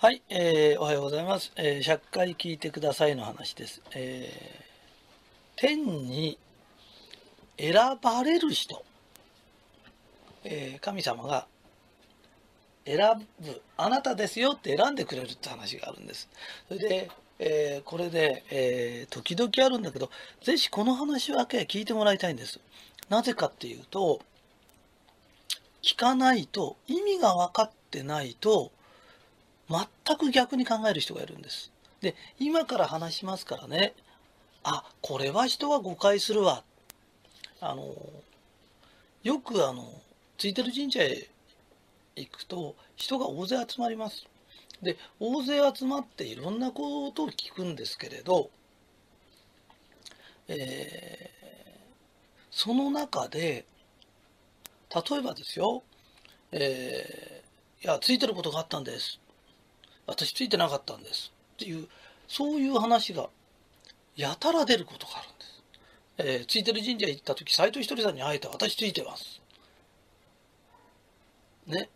はい、えーおはようございます。えー、100回聞いてくださいの話です。えー天に選ばれる人、えー神様が選ぶ、あなたですよって選んでくれるって話があるんです。それで、えーこれで、えー時々あるんだけど、ぜひこの話だけ聞いてもらいたいんです。なぜかっていうと、聞かないと、意味が分かってないと、全く逆に考える人がいるんです。で、今から話しますからね、あ、これは人は誤解するわ。あの、よくあの、ついてる神社へ行くと、人が大勢集まります。で、大勢集まっていろんなことを聞くんですけれど、えーその中で、例えばですよ、えーいや、ついてることがあったんです。私ついてなかったんです。っていう、そういう話がやたら出ることがあるんです。えーついてる神社行った時、斎藤ひとりさんに会えた。私ついてます。ね。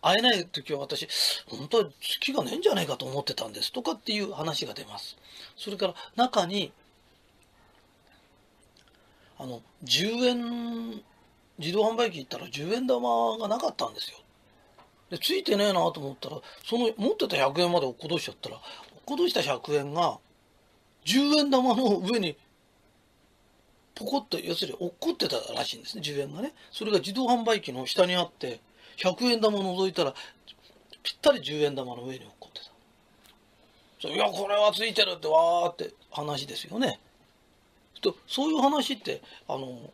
会えない時は私、本当は月がねえんじゃないかと思ってたんです。とかっていう話が出ます。それから中に、あの、10円、自動販売機行ったら10円玉がなかったんですよ。で、ついてねえなと思ったら、その持ってた100円まで落っことしちゃったら、落っことした100円が、10円玉の上に、ポコッと、要するに落っこってたらしいんですね、10円がね。それが自動販売機の下にあって、100円玉を覗いたら、ぴったり10円玉の上に落っこってた。そういや、これはついてるって、わーって話ですよね。とそういう話って、あの、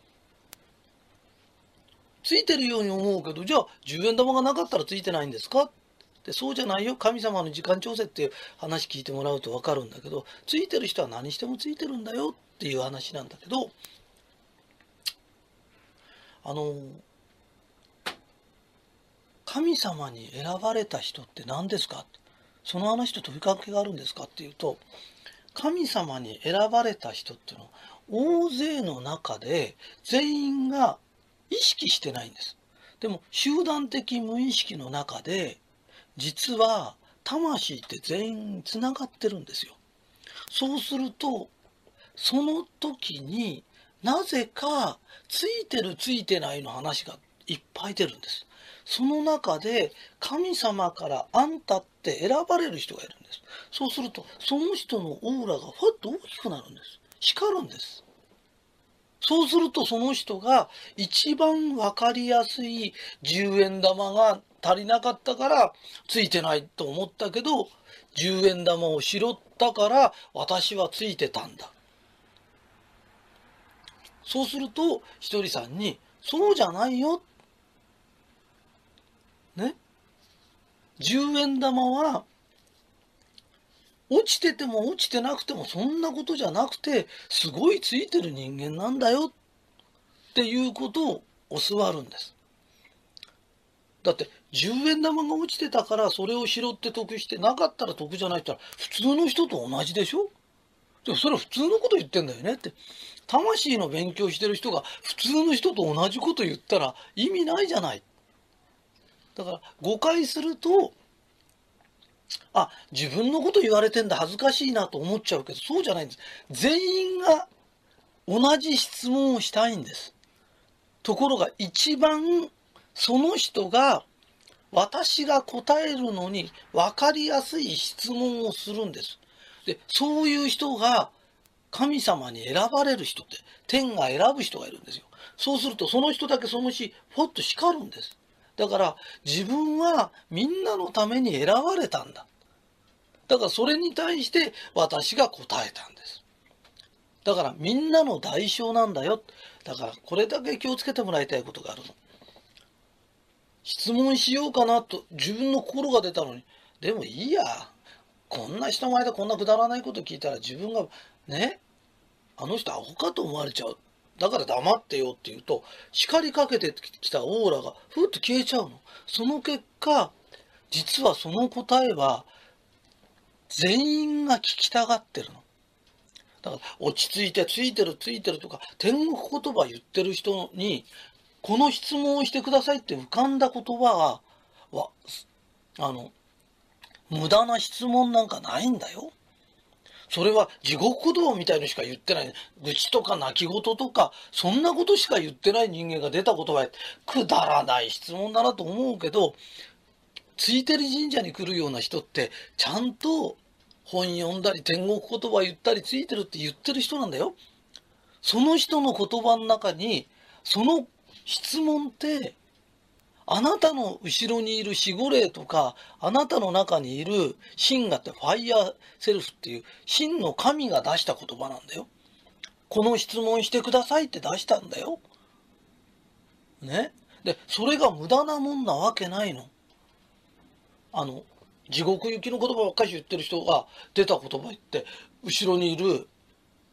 ついてるように思うけど、じゃあ10円玉がなかったらついてないんですか？ってそうじゃないよ。神様の時間調整っていう話聞いてもらうと分かるんだけど、ついてる人は何してもついてるんだよ。っていう話なんだけど、あの、神様に選ばれた人って何ですか？その話と飛び関係があるんですかっていうと、神様に選ばれた人っていうのは大勢の中で全員が意識してないんです。でも集団的無意識の中で実は魂って全員つながってるんですよ。そうするとその時になぜかついてるついてないの話がいっぱい出るんです。その中で神様からあんたって選ばれる人がいるんです。そうするとその人のオーラがふわっと大きくなるんです。光るんです。そうするとその人が一番わかりやすい10円玉が足りなかったからついてないと思ったけど10円玉を拾ったから私はついてたんだ。そうするとひとりさんにそうじゃないよ。ね？10円玉は落ちてても落ちてなくてもそんなことじゃなくてすごいついてる人間なんだよっていうことを教わるんです。だって10円玉が落ちてたからそれを拾って得してなかったら得じゃないって言ったら普通の人と同じでしょ？でもそれは普通のこと言ってんだよねって。魂の勉強してる人が普通の人と同じこと言ったら意味ないじゃない。だから誤解するとあ、自分のこと言われてんだ、恥ずかしいなと思っちゃうけど、そうじゃないんです。全員が同じ質問をしたいんです。ところが一番その人が私が答えるのに分かりやすい質問をするんです。で、そういう人が神様に選ばれる人って、天が選ぶ人がいるんですよ。そうするとその人だけその日、ポッと光るんです。だから自分はみんなのために選ばれたんだ。だからそれに対して私が答えたんです。だからみんなの代償なんだよ。だからこれだけ気をつけてもらいたいことがあるの。質問しようかなと自分の心が出たのに、でもいいや。こんな人前でこんなくだらないこと聞いたら自分がね、あの人アホかと思われちゃう。だから黙ってよって言うと、叱りかけてきたオーラがふっと消えちゃうの。その結果、実はその答えは全員が聞きたがってるの。だから落ち着いてついてるついてるとか天国言葉言ってる人にこの質問をしてくださいって浮かんだ言葉は、あの、無駄な質問なんかないんだよ。それは地獄言葉みたいのしか言ってない。愚痴とか泣き言とか、そんなことしか言ってない人間が出た言葉や、くだらない質問だなと思うけど、ついてる神社に来るような人って、ちゃんと本読んだり天国言葉言ったりついてるって言ってる人なんだよ。その人の言葉の中に、その質問って、あなたの後ろにいる守護霊とか、あなたの中にいる神がって higher self っていう真の神が出した言葉なんだよ。この質問してくださいって出したんだよ。ね？で、それが無駄なもんなわけないの。あの、地獄行きの言葉ばっかり言ってる人が出た言葉言って、後ろにいる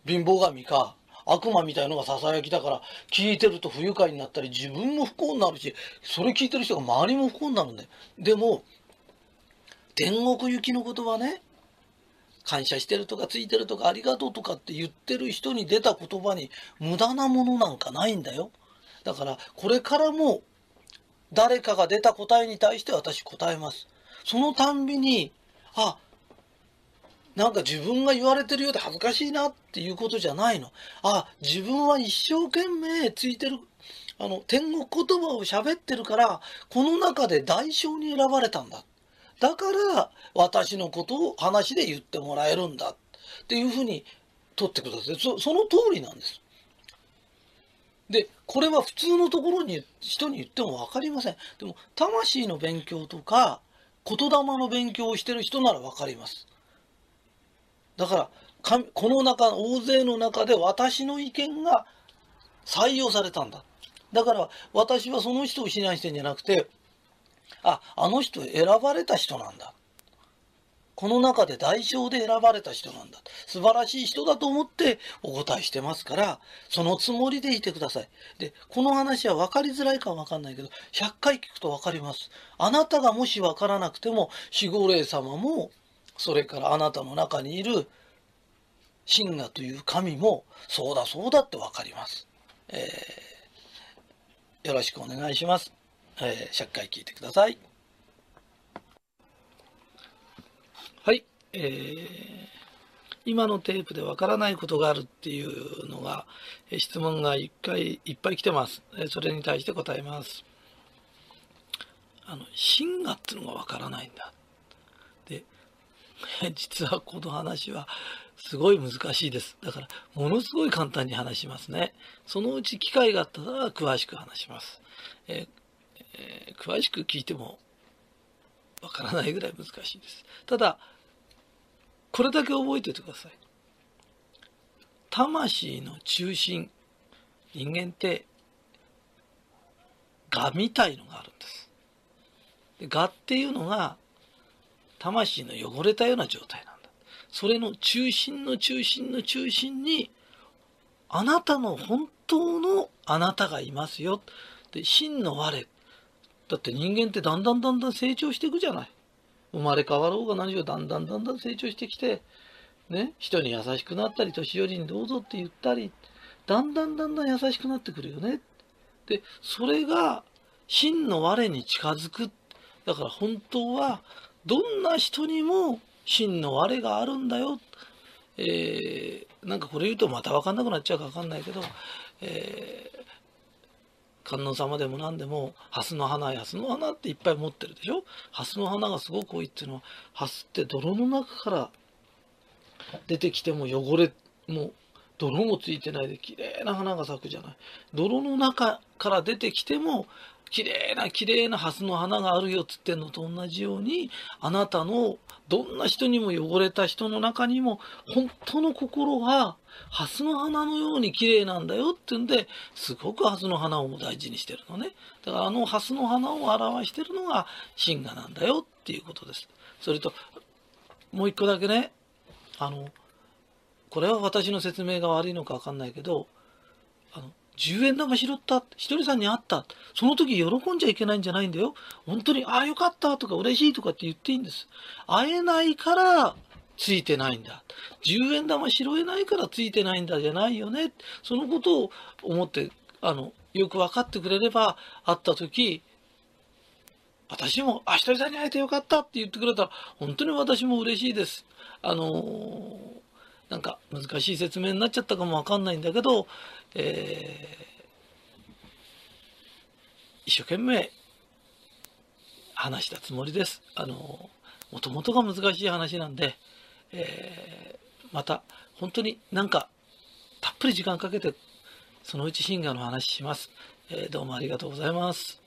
貧乏神か悪魔みたいのが囁きだから聞いてると不愉快になったり自分も不幸になるしそれ聞いてる人が周りも不幸になるんだよ。でも天国行きの言葉ね。感謝してるとかついてるとかありがとうとかって言ってる人に出た言葉に無駄なものなんかないんだよ。だからこれからも誰かが出た答えに対して私答えます。そのたんびにあなんか自分が言われてるようで恥ずかしいなっていうことじゃないの。あ、自分は一生懸命ついてる、あの、天国言葉を喋ってるから、この中で代償に選ばれたんだ。だから、私のことを話で言ってもらえるんだ。っていうふうに取ってください。そその通りなんです。で、これは普通のところに、人に言っても分かりません。でも、魂の勉強とか、言霊の勉強をしてる人なら分かります。だから、この中、大勢の中で私の意見が採用されたんだ。だから、私はその人を非難してんじゃなくて、あ、あの人選ばれた人なんだ。この中で代償で選ばれた人なんだ。素晴らしい人だと思ってお答えしてますから、そのつもりでいてください。で、この話は分かりづらいか分かんないけど、100回聞くと分かります。あなたがもし分からなくても、守護霊様もそれからあなたの中にいる神がという神もそうだそうだって分かります。えー、よろしくお願いします。えー、100回聞いてください。はい、えー、今のテープでわからないことがあるっていうのが、え質問が1回いっぱい来てます。えそれに対して答えます。あの、神がっていうのがわからないんだ。実はこの話はすごい難しいです。だから、ものすごい簡単に話しますね。そのうち機会があったら詳しく話します。えーえー、詳しく聞いてもわからないぐらい難しいです。ただ、これだけ覚えておいてください。魂の中心、人間って、我みたいのがあるんです。で我っていうのが魂の汚れたような状態なんだ。それの中心の中心の中心に、あなたの本当のあなたがいますよ。で、真の我。だって人間ってだんだんだんだん成長していくじゃない。生まれ変わろうが何しろだんだんだんだん成長してきて、ね、人に優しくなったり、年寄りにどうぞって言ったり、だんだんだんだん優しくなってくるよね。で、それが真の我に近づく。だから本当はどんな人にも真の我があるんだよ。えー、なんかこれ言うとまた分かんなくなっちゃうか分かんないけど、えー、観音様でも何でも蓮の花蓮の花っていっぱい持ってるでしょ？蓮の花がすごく多いっていうのは蓮って泥の中から出てきても汚れも泥もついてないで綺麗な花が咲くじゃない泥の中から出てきても綺麗な綺麗なハスの花があるよっつってんのと同じようにあなたのどんな人にも汚れた人の中にも本当の心がハスの花のように綺麗なんだよってんですごくハスの花を大事にしてるのね。だからあのハスの花を表してるのが神画なんだよっていうことです。それともう一個だけねあのこれは私の説明が悪いのか分かんないけどあの10円玉拾った。ひとりさんに会った。その時喜んじゃいけないんじゃないんだよ。本当に、ああ、よかったとか嬉しいとかって言っていいんです。会えないからついてないんだ。10円玉拾えないからついてないんだじゃないよね。そのことを思って、あの、よく分かってくれれば、会った時、私も、あ、ひとりさんに会えてよかったって言ってくれたら、本当に私も嬉しいです。あのーなんか難しい説明になっちゃったかもわかんないんだけど、えー一生懸命話したつもりです。あのもともとが難しい話なんで、えーまた本当になんかたっぷり時間かけてそのうちシンガーの話します。えーどうもありがとうございます。